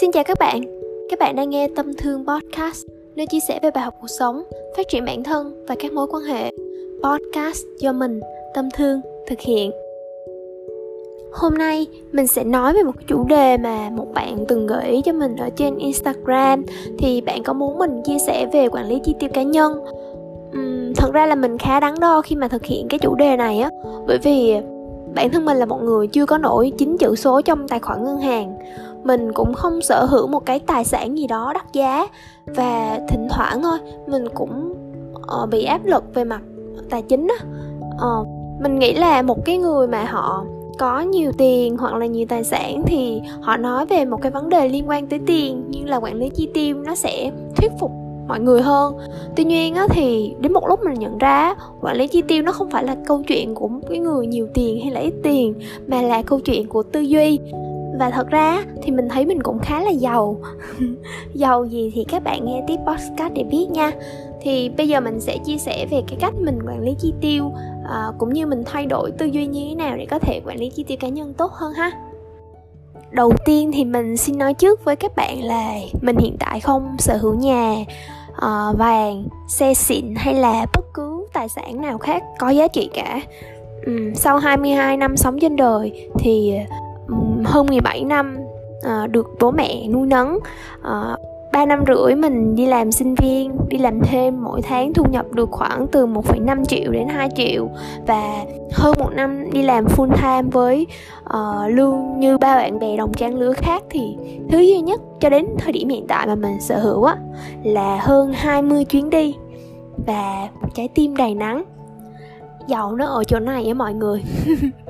Xin chào các bạn, các bạn đang nghe Tâm Thương Podcast, nơi chia sẻ về bài học cuộc sống, phát triển bản thân và các mối quan hệ. Podcast do mình, Tâm Thương, thực hiện. Hôm nay mình sẽ nói về một chủ đề mà một bạn từng gợi ý cho mình ở trên Instagram thì bạn có muốn mình chia sẻ về quản lý chi tiêu cá nhân. Uhm, thật ra là mình khá đắn đo khi mà thực hiện cái chủ đề này á bởi vì bản thân mình là một người chưa có nổi chín chữ số trong tài khoản ngân hàng mình cũng không sở hữu một cái tài sản gì đó đắt giá. Và thỉnh thoảng thôi mình cũng uh, bị áp lực về mặt tài chính á. Uh, mình nghĩ là một cái người mà họ có nhiều tiền hoặc là nhiều tài sản thì họ nói về một cái vấn đề liên quan tới tiền như là quản lý chi tiêu nó sẽ thuyết phục mọi người hơn. Tuy nhiên á, thì đến một lúc mình nhận ra quản lý chi tiêu nó không phải là câu chuyện của một cái người nhiều tiền hay là ít tiền mà là câu chuyện của tư duy và thật ra thì mình thấy mình cũng khá là giàu. Giàu gì thì các bạn nghe tiếp podcast để biết nha. Thì bây giờ mình sẽ chia sẻ về cái cách mình quản lý chi tiêu à, cũng như mình thay đổi tư duy như thế nào để có thể quản lý chi tiêu cá nhân tốt hơn ha. Đầu tiên thì mình xin nói trước với các bạn là mình hiện tại không sở hữu nhà uh, vàng xe xịn hay là bất cứ tài sản nào khác có giá trị cả. Um, sau 22 năm sống trên đời thì hơn 17 năm uh, được bố mẹ nuôi nấng ờ, uh, 3 năm rưỡi mình đi làm sinh viên, đi làm thêm mỗi tháng thu nhập được khoảng từ 1,5 triệu đến 2 triệu và hơn một năm đi làm full time với uh, lương như ba bạn bè đồng trang lứa khác thì thứ duy nhất cho đến thời điểm hiện tại mà mình sở hữu á là hơn 20 chuyến đi và một trái tim đầy nắng. Giàu nó ở chỗ này á mọi người.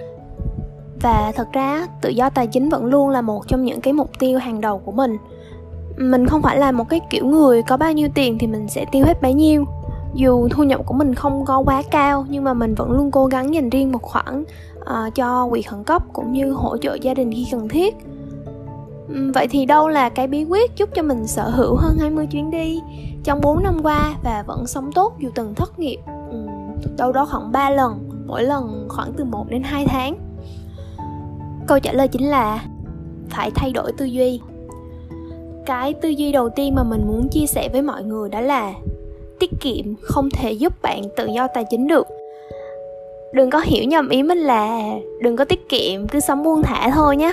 và thật ra tự do tài chính vẫn luôn là một trong những cái mục tiêu hàng đầu của mình. Mình không phải là một cái kiểu người có bao nhiêu tiền thì mình sẽ tiêu hết bấy nhiêu. Dù thu nhập của mình không có quá cao nhưng mà mình vẫn luôn cố gắng dành riêng một khoản uh, cho quỹ khẩn cấp cũng như hỗ trợ gia đình khi cần thiết. Vậy thì đâu là cái bí quyết giúp cho mình sở hữu hơn 20 chuyến đi trong 4 năm qua và vẫn sống tốt dù từng thất nghiệp? Đâu đó khoảng 3 lần, mỗi lần khoảng từ 1 đến 2 tháng. Câu trả lời chính là phải thay đổi tư duy. Cái tư duy đầu tiên mà mình muốn chia sẻ với mọi người đó là tiết kiệm không thể giúp bạn tự do tài chính được. Đừng có hiểu nhầm ý mình là đừng có tiết kiệm, cứ sống buông thả thôi nhé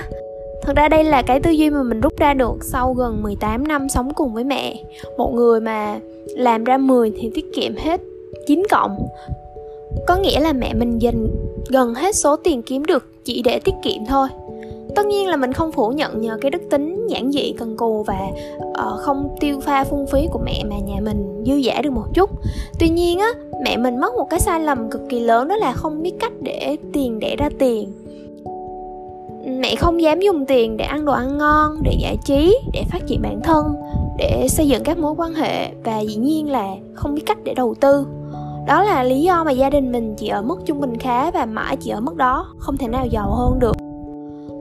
Thật ra đây là cái tư duy mà mình rút ra được sau gần 18 năm sống cùng với mẹ. Một người mà làm ra 10 thì tiết kiệm hết 9 cộng. Có nghĩa là mẹ mình dành gần hết số tiền kiếm được chỉ để tiết kiệm thôi. Tất nhiên là mình không phủ nhận nhờ cái đức tính giản dị cần cù và uh, không tiêu pha phung phí của mẹ mà nhà mình dư giả được một chút. Tuy nhiên á mẹ mình mắc một cái sai lầm cực kỳ lớn đó là không biết cách để tiền để ra tiền. Mẹ không dám dùng tiền để ăn đồ ăn ngon để giải trí để phát triển bản thân để xây dựng các mối quan hệ và dĩ nhiên là không biết cách để đầu tư đó là lý do mà gia đình mình chỉ ở mức trung bình khá và mãi chỉ ở mức đó, không thể nào giàu hơn được.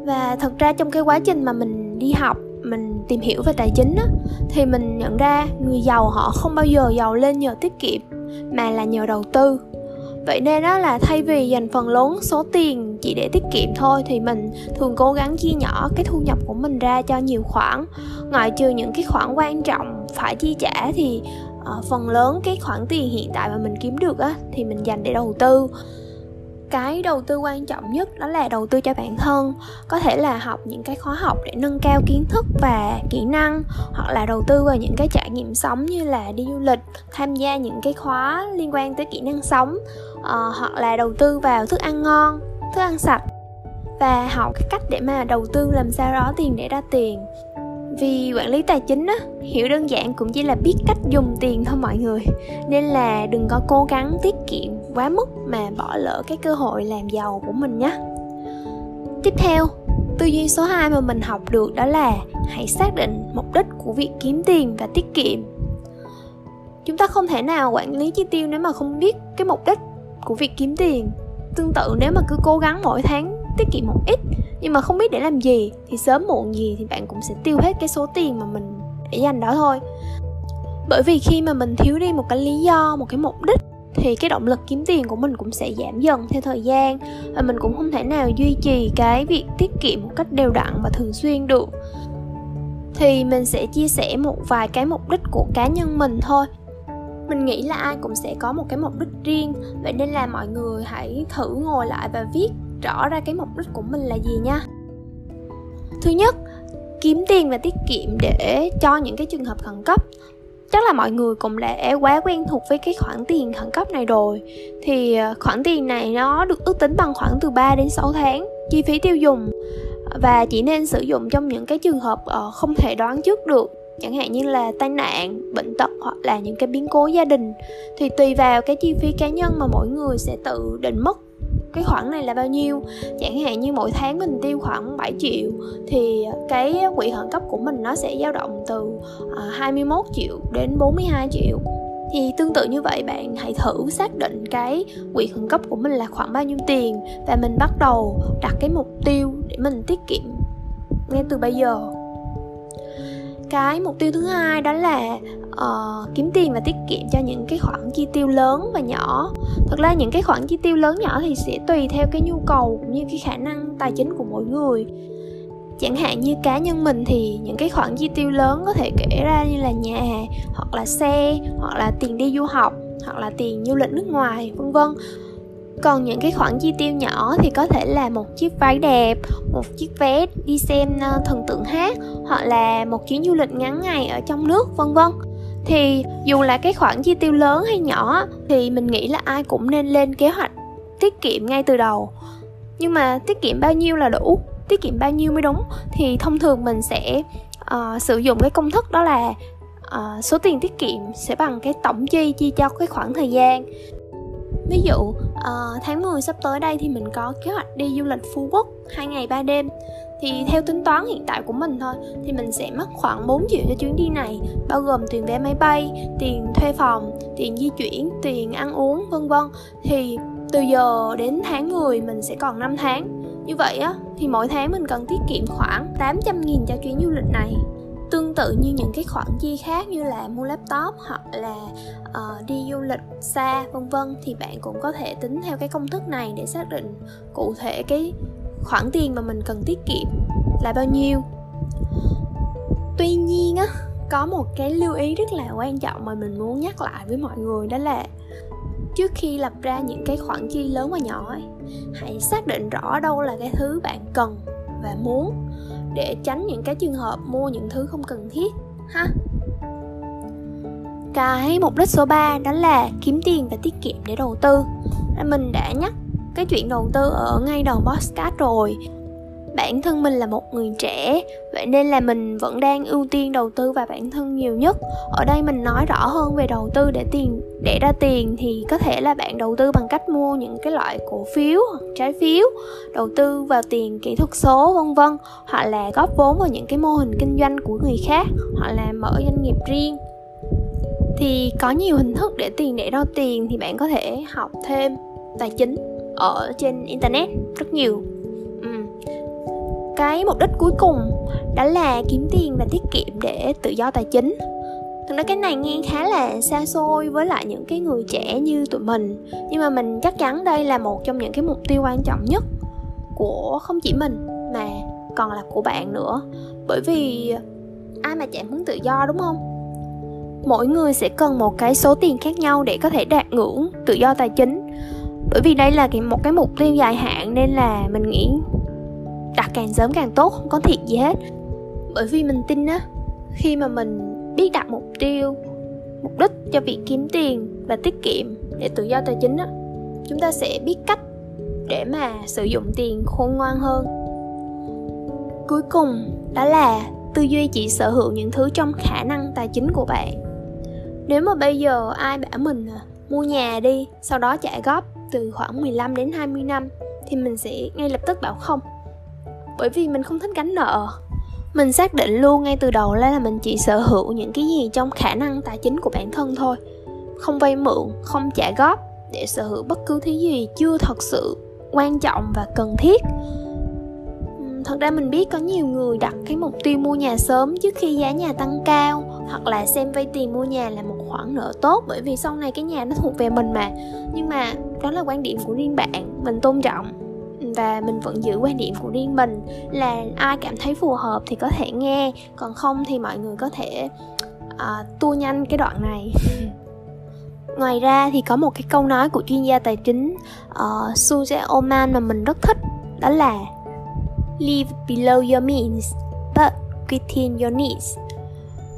Và thật ra trong cái quá trình mà mình đi học, mình tìm hiểu về tài chính á, thì mình nhận ra người giàu họ không bao giờ giàu lên nhờ tiết kiệm, mà là nhờ đầu tư. Vậy nên đó là thay vì dành phần lớn số tiền chỉ để tiết kiệm thôi, thì mình thường cố gắng chia nhỏ cái thu nhập của mình ra cho nhiều khoản. Ngoại trừ những cái khoản quan trọng phải chi trả thì uh, phần lớn cái khoản tiền hiện tại mà mình kiếm được á thì mình dành để đầu tư. Cái đầu tư quan trọng nhất đó là đầu tư cho bản thân có thể là học những cái khóa học để nâng cao kiến thức và kỹ năng hoặc là đầu tư vào những cái trải nghiệm sống như là đi du lịch tham gia những cái khóa liên quan tới kỹ năng sống uh, hoặc là đầu tư vào thức ăn ngon thức ăn sạch và học cái cách để mà đầu tư làm sao đó tiền để ra tiền vì quản lý tài chính á, hiểu đơn giản cũng chỉ là biết cách dùng tiền thôi mọi người. Nên là đừng có cố gắng tiết kiệm quá mức mà bỏ lỡ cái cơ hội làm giàu của mình nhé. Tiếp theo, tư duy số 2 mà mình học được đó là hãy xác định mục đích của việc kiếm tiền và tiết kiệm. Chúng ta không thể nào quản lý chi tiêu nếu mà không biết cái mục đích của việc kiếm tiền. Tương tự nếu mà cứ cố gắng mỗi tháng tiết kiệm một ít. Nhưng mà không biết để làm gì, thì sớm muộn gì thì bạn cũng sẽ tiêu hết cái số tiền mà mình để dành đó thôi. Bởi vì khi mà mình thiếu đi một cái lý do, một cái mục đích, thì cái động lực kiếm tiền của mình cũng sẽ giảm dần theo thời gian. Và mình cũng không thể nào duy trì cái việc tiết kiệm một cách đều đặn và thường xuyên được. Thì mình sẽ chia sẻ một vài cái mục đích của cá nhân mình thôi. Mình nghĩ là ai cũng sẽ có một cái mục đích riêng. Vậy nên là mọi người hãy thử ngồi lại và viết rõ ra cái mục đích của mình là gì nha. Thứ nhất, kiếm tiền và tiết kiệm để cho những cái trường hợp khẩn cấp. Chắc là mọi người cũng đã quá quen thuộc với cái khoản tiền khẩn cấp này rồi. Thì ờ, khoản tiền này nó được ước tính bằng khoảng từ 3 đến 6 tháng chi phí tiêu dùng và chỉ nên sử dụng trong những cái trường hợp ờ, không thể đoán trước được. Chẳng hạn như là tai nạn, bệnh tật hoặc là những cái biến cố gia đình. Thì tùy vào cái chi phí cá nhân mà mỗi người sẽ tự định mức cái khoản này là bao nhiêu? Chẳng hạn như mỗi tháng mình tiêu khoảng 7 triệu thì cái quỹ khẩn cấp của mình nó sẽ dao động từ à, 21 triệu đến 42 triệu. Thì tương tự như vậy bạn, hãy thử xác định cái quỹ khẩn cấp của mình là khoảng bao nhiêu tiền và mình bắt đầu đặt cái mục tiêu để mình tiết kiệm ngay từ bây giờ cái mục tiêu thứ hai đó là uh, kiếm tiền và tiết kiệm cho những cái khoản chi tiêu lớn và nhỏ. Thật ra những cái khoản chi tiêu lớn nhỏ thì sẽ tùy theo cái nhu cầu cũng như cái khả năng tài chính của mỗi người. Chẳng hạn như cá nhân mình thì những cái khoản chi tiêu lớn có thể kể ra như là nhà hoặc là xe hoặc là tiền đi du học hoặc là tiền du lịch nước ngoài vân vân còn những cái khoản chi tiêu nhỏ thì có thể là một chiếc váy đẹp một chiếc vé đi xem ờ, thần tượng hát hoặc là một chuyến du lịch ngắn ngày ở trong nước vân vân. Thì dù là cái khoản chi tiêu lớn hay nhỏ thì mình nghĩ là ai cũng nên lên kế hoạch tiết kiệm ngay từ đầu. Nhưng mà tiết kiệm bao nhiêu là đủ tiết kiệm bao nhiêu mới đúng thì thông thường mình sẽ uh, sử dụng cái công thức đó là uh, số tiền tiết kiệm sẽ bằng cái tổng chi chia cho cái khoảng thời gian ví dụ uh, tháng 10 sắp tới đây thì mình có kế hoạch đi du lịch Phú Quốc hai ngày ba đêm. Thì theo tính toán hiện tại của mình thôi thì mình sẽ mất khoảng 4 triệu cho chuyến đi này bao gồm tiền vé máy bay tiền thuê phòng tiền di chuyển tiền ăn uống vân vân. Thì từ giờ đến tháng 10 mình sẽ còn 5 tháng. Như vậy á thì mỗi tháng mình cần tiết kiệm khoảng 800 nghìn cho chuyến du lịch này tương tự như những cái khoản chi khác như là mua laptop hoặc là uh, đi du lịch xa vân vân thì bạn cũng có thể tính theo cái công thức này để xác định cụ thể cái khoản tiền mà mình cần tiết kiệm là bao nhiêu. Tuy nhiên á có một cái lưu ý rất là quan trọng mà mình muốn nhắc lại với mọi người đó là trước khi lập ra những cái khoản chi lớn và nhỏ ấy, hãy xác định rõ đâu là cái thứ bạn cần và muốn để tránh những cái trường hợp mua những thứ không cần thiết, ha? Cái mục đích số 3 đó là kiếm tiền và tiết kiệm để đầu tư. Mình đã nhắc cái chuyện đầu tư ở ngay đầu podcast rồi bản thân mình là một người trẻ, vậy nên là mình vẫn đang ưu tiên đầu tư vào bản thân nhiều nhất. Ở đây mình nói rõ hơn về đầu tư để tiền, để ra tiền thì có thể là bạn đầu tư bằng cách mua những cái loại cổ phiếu hoặc trái phiếu, đầu tư vào tiền kỹ thuật số, vân vân, hoặc là góp vốn vào những cái mô hình kinh doanh của người khác, hoặc là mở doanh nghiệp riêng. Thì có nhiều hình thức để tiền để ra tiền thì bạn có thể học thêm tài chính ở trên internet rất nhiều cái mục đích cuối cùng, đó là kiếm tiền và tiết kiệm để tự do tài chính. Thực ra cái này nghe khá là xa xôi với lại những cái người trẻ như tụi mình, nhưng mà mình chắc chắn đây là một trong những cái mục tiêu quan trọng nhất của không chỉ mình mà còn là của bạn nữa. Bởi vì ai mà chẳng muốn tự do, đúng không? Mỗi người sẽ cần một cái số tiền khác nhau để có thể đạt ngưỡng tự do tài chính. Bởi vì đây là một cái mục tiêu dài hạn nên là mình nghĩ đặt càng sớm càng tốt không có thiệt gì hết. Bởi vì mình tin á khi mà mình biết đặt mục tiêu mục đích cho việc kiếm tiền và tiết kiệm để tự do tài chính á chúng ta sẽ biết cách để mà sử dụng tiền khôn ngoan hơn. Cuối cùng đó là tư duy chỉ sở hữu những thứ trong khả năng tài chính của bạn. Nếu mà bây giờ ai bảo mình à, mua nhà đi sau đó trả góp từ khoảng 15 đến 20 năm thì mình sẽ ngay lập tức bảo không bởi vì mình không thích gánh nợ. Mình xác định luôn ngay từ đầu là mình chỉ sở hữu những cái gì trong khả năng tài chính của bản thân thôi. Không vay mượn, không trả góp để sở hữu bất cứ thứ gì chưa thật sự quan trọng và cần thiết. Thật ra mình biết có nhiều người đặt cái mục tiêu mua nhà sớm trước khi giá nhà tăng cao, hoặc là xem vay tiền mua nhà là một khoản nợ tốt bởi vì sau này cái nhà nó thuộc về mình mà. Nhưng mà đó là quan điểm của riêng bạn, mình tôn trọng và mình vẫn giữ quan điểm của riêng mình là ai cảm thấy phù hợp thì có thể nghe còn không thì mọi người có thể uh, tua nhanh cái đoạn này. Ngoài ra thì có một cái câu nói của chuyên gia tài chính uh, Suje Oman mà mình rất thích đó là live below your means but within your needs.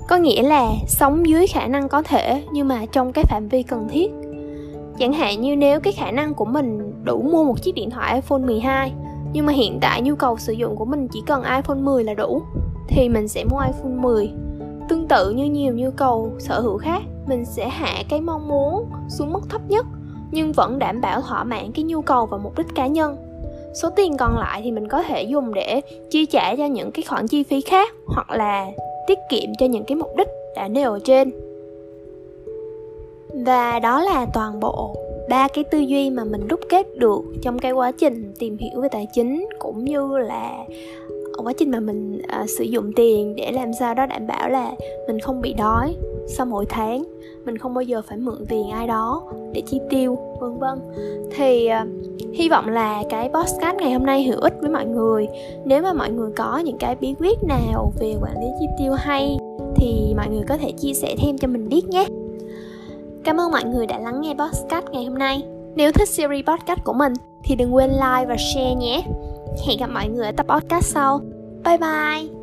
Có nghĩa là sống dưới khả năng có thể nhưng mà trong cái phạm vi cần thiết chẳng hạn như nếu cái khả năng của mình đủ mua một chiếc điện thoại iPhone 12 nhưng mà hiện tại nhu cầu sử dụng của mình chỉ cần iPhone 10 là đủ, thì mình sẽ mua iPhone 10 tương tự như nhiều nhu cầu sở hữu khác, mình sẽ hạ cái mong muốn xuống mức thấp nhất, nhưng vẫn đảm bảo thỏa mãn cái nhu cầu và mục đích cá nhân. Số tiền còn lại thì mình có thể dùng để chi trả cho những cái khoản chi phí khác, hoặc là tiết kiệm cho những cái mục đích đã nêu ở trên và đó là toàn bộ ba cái tư duy mà mình đúc kết được trong cái quá trình tìm hiểu về tài chính cũng như là quá trình mà mình à, sử dụng tiền để làm sao đó đảm bảo là mình không bị đói sau mỗi tháng. Mình không bao giờ phải mượn tiền ai đó để chi tiêu vân vân. Thì à, hy vọng là cái podcast ngày hôm nay hữu ích với mọi người. Nếu mà mọi người có những cái bí quyết nào về quản lý chi tiêu hay thì mọi người có thể chia sẻ thêm cho mình biết nhé cảm ơn mọi người đã lắng nghe podcast ngày hôm nay. Nếu thích series podcast của mình, thì đừng quên like và share nhé. Hẹn gặp mọi người ở tập podcast sau. Bye bye.